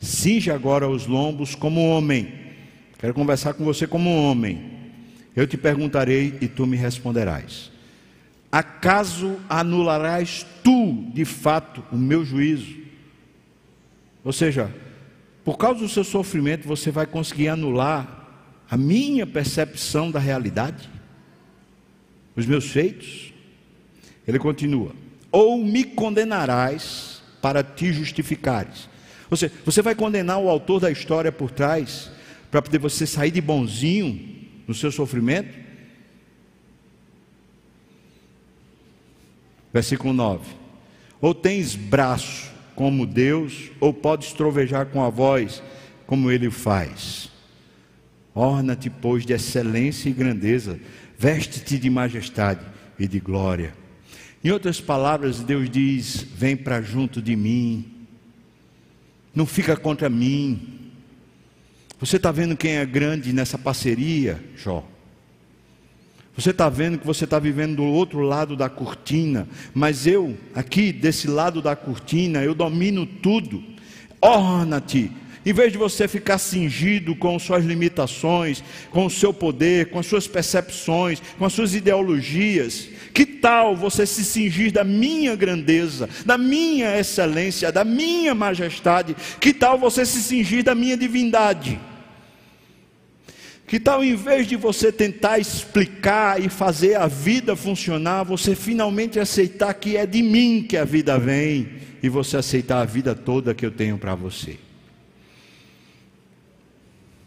Cinge agora os lombos como homem. Quero conversar com você como homem. Eu te perguntarei e tu me responderás. Acaso anularás tu, de fato, o meu juízo? Ou seja, por causa do seu sofrimento, você vai conseguir anular a minha percepção da realidade, os meus feitos. Ele continua: ou me condenarás para te justificares. Ou seja, você vai condenar o autor da história por trás para poder você sair de bonzinho no seu sofrimento? Versículo 9: Ou tens braço como Deus, ou podes trovejar com a voz como ele faz. Orna-te, pois, de excelência e grandeza, veste-te de majestade e de glória. Em outras palavras, Deus diz: Vem para junto de mim, não fica contra mim. Você está vendo quem é grande nessa parceria, Jó? Você está vendo que você está vivendo do outro lado da cortina, mas eu, aqui desse lado da cortina, eu domino tudo. Orna-te, em vez de você ficar cingido com suas limitações, com o seu poder, com as suas percepções, com as suas ideologias, que tal você se cingir da minha grandeza, da minha excelência, da minha majestade? Que tal você se cingir da minha divindade? Que tal, em vez de você tentar explicar e fazer a vida funcionar, você finalmente aceitar que é de mim que a vida vem e você aceitar a vida toda que eu tenho para você?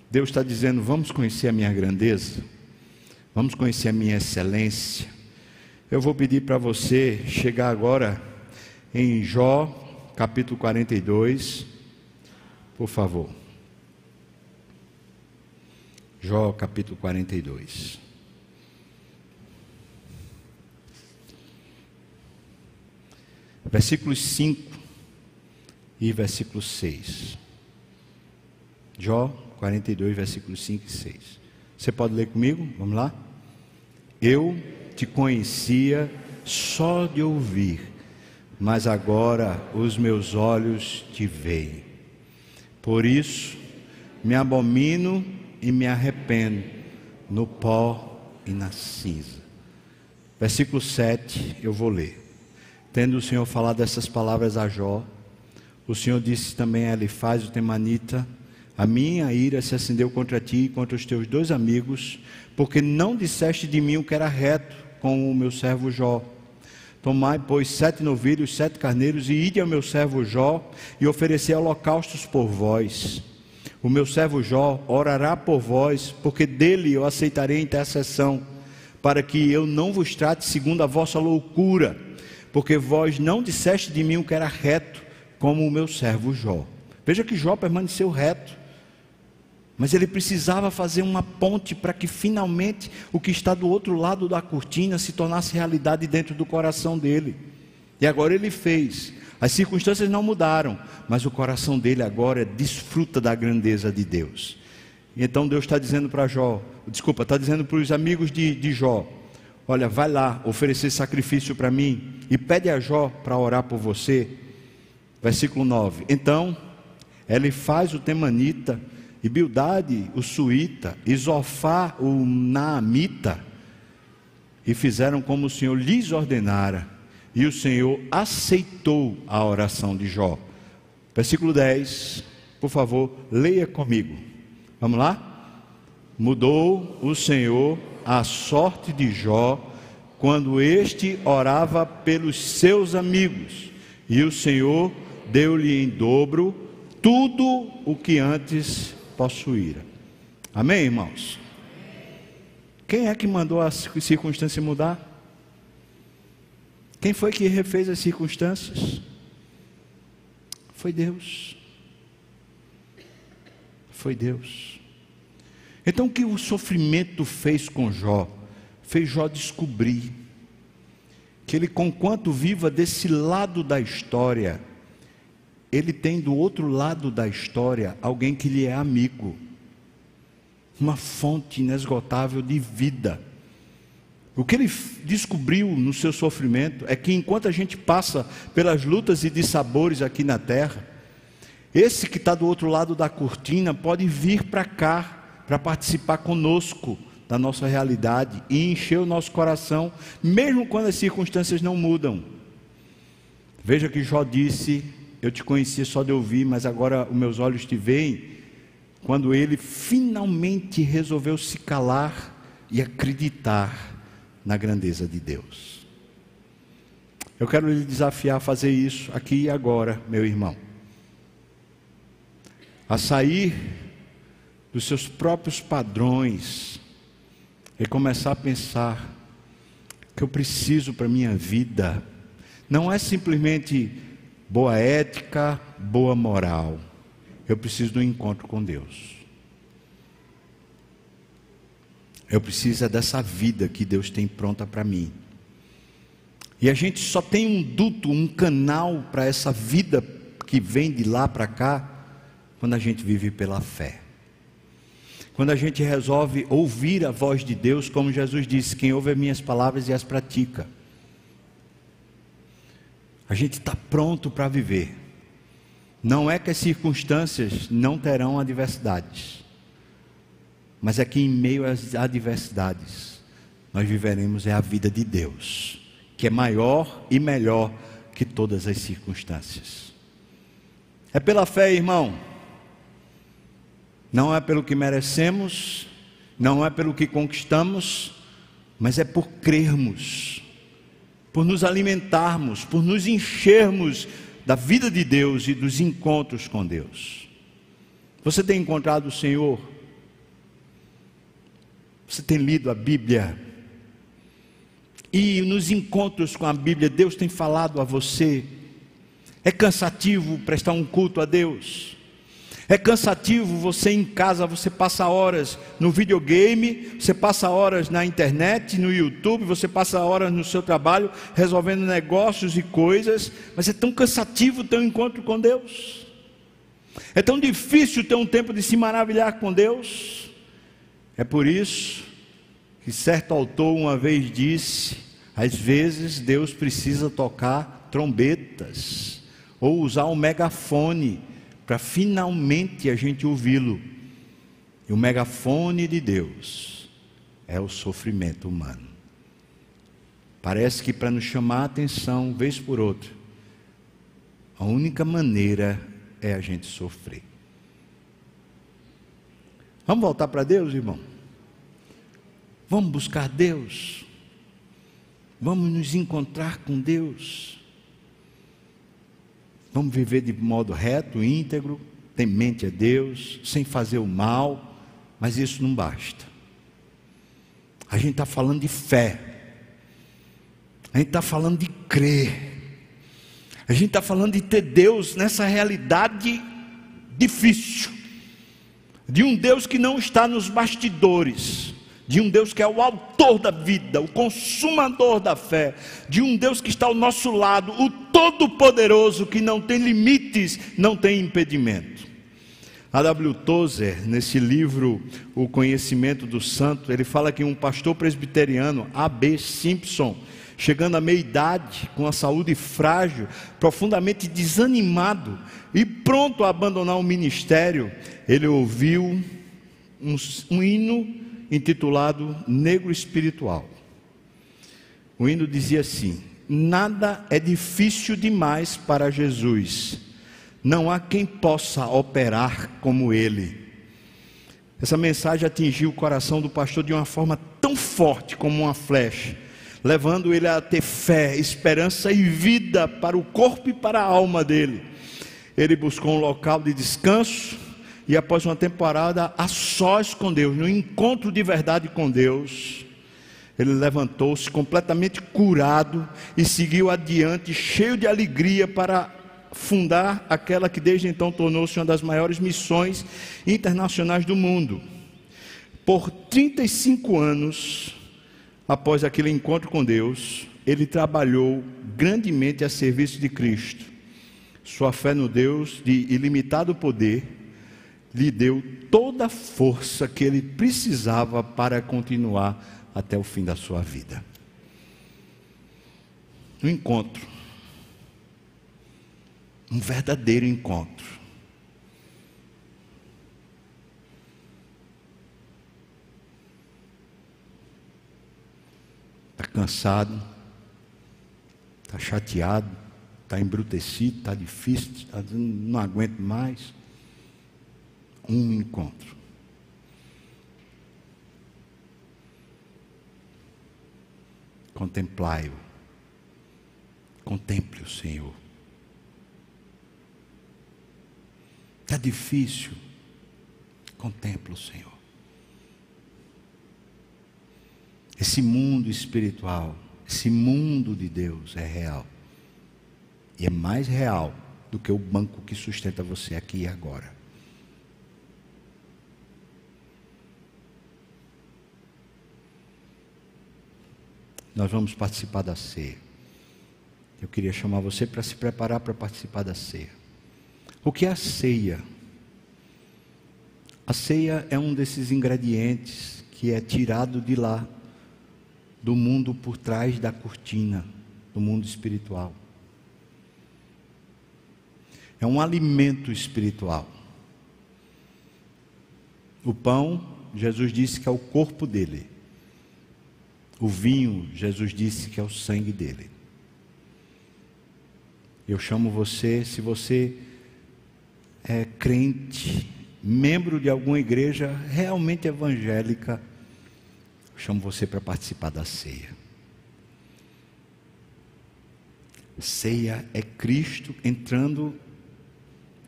Deus está dizendo: vamos conhecer a minha grandeza, vamos conhecer a minha excelência. Eu vou pedir para você chegar agora em Jó, capítulo 42, por favor. Jó, capítulo 42. Versículos 5 e versículo 6. Jó 42, versículos 5 e 6. Você pode ler comigo? Vamos lá? Eu te conhecia só de ouvir, mas agora os meus olhos te veem. Por isso, me abomino e me arrependo no pó e na cinza. Versículo 7, eu vou ler. Tendo o Senhor falado essas palavras a Jó, o Senhor disse também a Elifaz, o temanita, a minha ira se acendeu contra ti e contra os teus dois amigos, porque não disseste de mim o que era reto com o meu servo Jó. Tomai, pois, sete novilhos, sete carneiros, e ide ao meu servo Jó, e oferecer holocaustos por vós. O meu servo Jó orará por vós, porque dele eu aceitarei intercessão, para que eu não vos trate segundo a vossa loucura, porque vós não disseste de mim o que era reto, como o meu servo Jó. Veja que Jó permaneceu reto. Mas ele precisava fazer uma ponte para que finalmente o que está do outro lado da cortina se tornasse realidade dentro do coração dele. E agora ele fez. As circunstâncias não mudaram, mas o coração dele agora desfruta da grandeza de Deus. Então Deus está dizendo para Jó, desculpa, está dizendo para os amigos de, de Jó: Olha, vai lá oferecer sacrifício para mim e pede a Jó para orar por você. Versículo 9: Então ele faz o temanita e Bildade, o suíta, e Zofá, o naamita, e fizeram como o Senhor lhes ordenara, e o Senhor aceitou a oração de Jó. Versículo 10, por favor, leia comigo. Vamos lá? Mudou o Senhor a sorte de Jó quando este orava pelos seus amigos, e o Senhor deu-lhe em dobro tudo o que antes possuir. Amém, irmãos? Quem é que mandou a circunstância mudar? Quem foi que refez as circunstâncias? Foi Deus. Foi Deus. Então o que o sofrimento fez com Jó? Fez Jó descobrir que ele, conquanto viva desse lado da história, ele tem do outro lado da história alguém que lhe é amigo, uma fonte inesgotável de vida. O que ele descobriu no seu sofrimento é que enquanto a gente passa pelas lutas e dissabores aqui na terra, esse que está do outro lado da cortina pode vir para cá para participar conosco da nossa realidade e encher o nosso coração, mesmo quando as circunstâncias não mudam. Veja que Jó disse eu te conhecia só de ouvir, mas agora os meus olhos te veem. quando ele finalmente resolveu se calar e acreditar na grandeza de Deus. Eu quero lhe desafiar a fazer isso aqui e agora, meu irmão. A sair dos seus próprios padrões e começar a pensar que eu preciso para minha vida. Não é simplesmente boa ética, boa moral. Eu preciso do encontro com Deus. Eu preciso é dessa vida que Deus tem pronta para mim. E a gente só tem um duto, um canal para essa vida que vem de lá para cá, quando a gente vive pela fé. Quando a gente resolve ouvir a voz de Deus, como Jesus disse: quem ouve as minhas palavras e as pratica. A gente está pronto para viver. Não é que as circunstâncias não terão adversidades, mas é que em meio às adversidades, nós viveremos é a vida de Deus, que é maior e melhor que todas as circunstâncias. É pela fé, irmão não é pelo que merecemos, não é pelo que conquistamos, mas é por crermos, por nos alimentarmos, por nos enchermos da vida de Deus e dos encontros com Deus. Você tem encontrado o Senhor? Você tem lido a Bíblia? E nos encontros com a Bíblia, Deus tem falado a você? É cansativo prestar um culto a Deus? É cansativo você em casa, você passa horas no videogame, você passa horas na internet, no YouTube, você passa horas no seu trabalho resolvendo negócios e coisas, mas é tão cansativo ter um encontro com Deus. É tão difícil ter um tempo de se maravilhar com Deus. É por isso que certo autor uma vez disse: às vezes Deus precisa tocar trombetas ou usar um megafone para finalmente a gente ouvi-lo. E o megafone de Deus é o sofrimento humano. Parece que para nos chamar a atenção, vez por outra, a única maneira é a gente sofrer. Vamos voltar para Deus, irmão? Vamos buscar Deus? Vamos nos encontrar com Deus? Vamos viver de modo reto, íntegro, temente a Deus, sem fazer o mal, mas isso não basta. A gente está falando de fé, a gente está falando de crer, a gente está falando de ter Deus nessa realidade difícil, de um Deus que não está nos bastidores, de um Deus que é o autor da vida, o consumador da fé, de um Deus que está ao nosso lado, o todo-poderoso que não tem limites, não tem impedimento. A W. Tozer, nesse livro O Conhecimento do Santo, ele fala que um pastor presbiteriano, A.B. Simpson, chegando à meia-idade, com a saúde frágil, profundamente desanimado e pronto a abandonar o ministério, ele ouviu um, um hino intitulado Negro Espiritual. O hino dizia assim: Nada é difícil demais para Jesus, não há quem possa operar como ele. Essa mensagem atingiu o coração do pastor de uma forma tão forte como uma flecha, levando ele a ter fé, esperança e vida para o corpo e para a alma dele. Ele buscou um local de descanso, e após uma temporada a sós com Deus, no encontro de verdade com Deus, ele levantou-se completamente curado e seguiu adiante, cheio de alegria, para fundar aquela que desde então tornou-se uma das maiores missões internacionais do mundo. Por 35 anos, após aquele encontro com Deus, ele trabalhou grandemente a serviço de Cristo. Sua fé no Deus de ilimitado poder lhe deu toda a força que ele precisava para continuar até o fim da sua vida. Um encontro. Um verdadeiro encontro. Cansado, está chateado, está embrutecido, está difícil, tá, não aguento mais um encontro. Contemplai-o. Contemple o Senhor. Está difícil. Contemple o Senhor. Esse mundo espiritual, esse mundo de Deus é real. E é mais real do que o banco que sustenta você aqui e agora. Nós vamos participar da ceia. Eu queria chamar você para se preparar para participar da ceia. O que é a ceia? A ceia é um desses ingredientes que é tirado de lá, do mundo por trás da cortina, do mundo espiritual. É um alimento espiritual. O pão, Jesus disse que é o corpo dele. O vinho, Jesus disse que é o sangue dele. Eu chamo você, se você é crente, membro de alguma igreja realmente evangélica, chamo você para participar da ceia. Ceia é Cristo entrando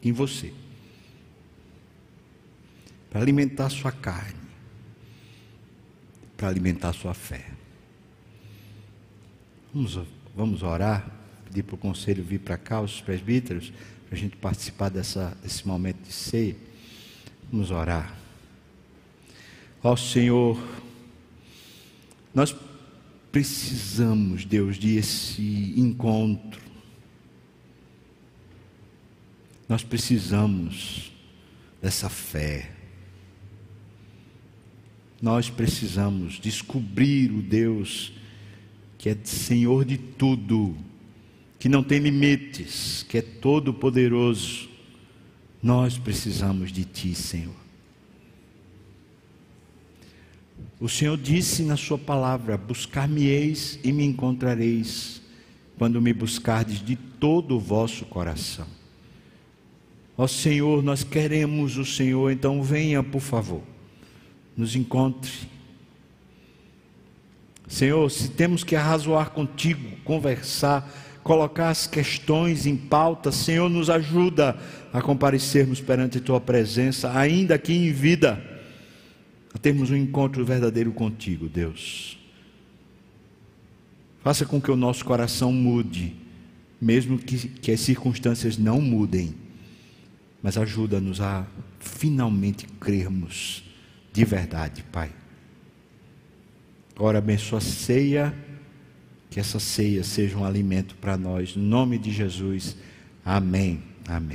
em você para alimentar sua carne, para alimentar sua fé. Vamos, vamos orar, pedir para o conselho vir para cá, os presbíteros, para a gente participar dessa, desse momento de ceia. Vamos orar. Ó Senhor, nós precisamos, Deus, de esse encontro. Nós precisamos dessa fé. Nós precisamos descobrir o Deus que é Senhor de tudo, que não tem limites, que é todo poderoso. Nós precisamos de Ti, Senhor. O Senhor disse na Sua palavra: Buscar-me-eis e me encontrareis, quando me buscardes de todo o vosso coração. Ó Senhor, nós queremos o Senhor, então venha, por favor, nos encontre Senhor, se temos que arrazoar contigo, conversar, colocar as questões em pauta, Senhor, nos ajuda a comparecermos perante tua presença, ainda aqui em vida, a termos um encontro verdadeiro contigo, Deus. Faça com que o nosso coração mude, mesmo que, que as circunstâncias não mudem, mas ajuda-nos a finalmente crermos de verdade, Pai. Ora, abençoa a ceia, que essa ceia seja um alimento para nós. Em nome de Jesus. Amém. Amém.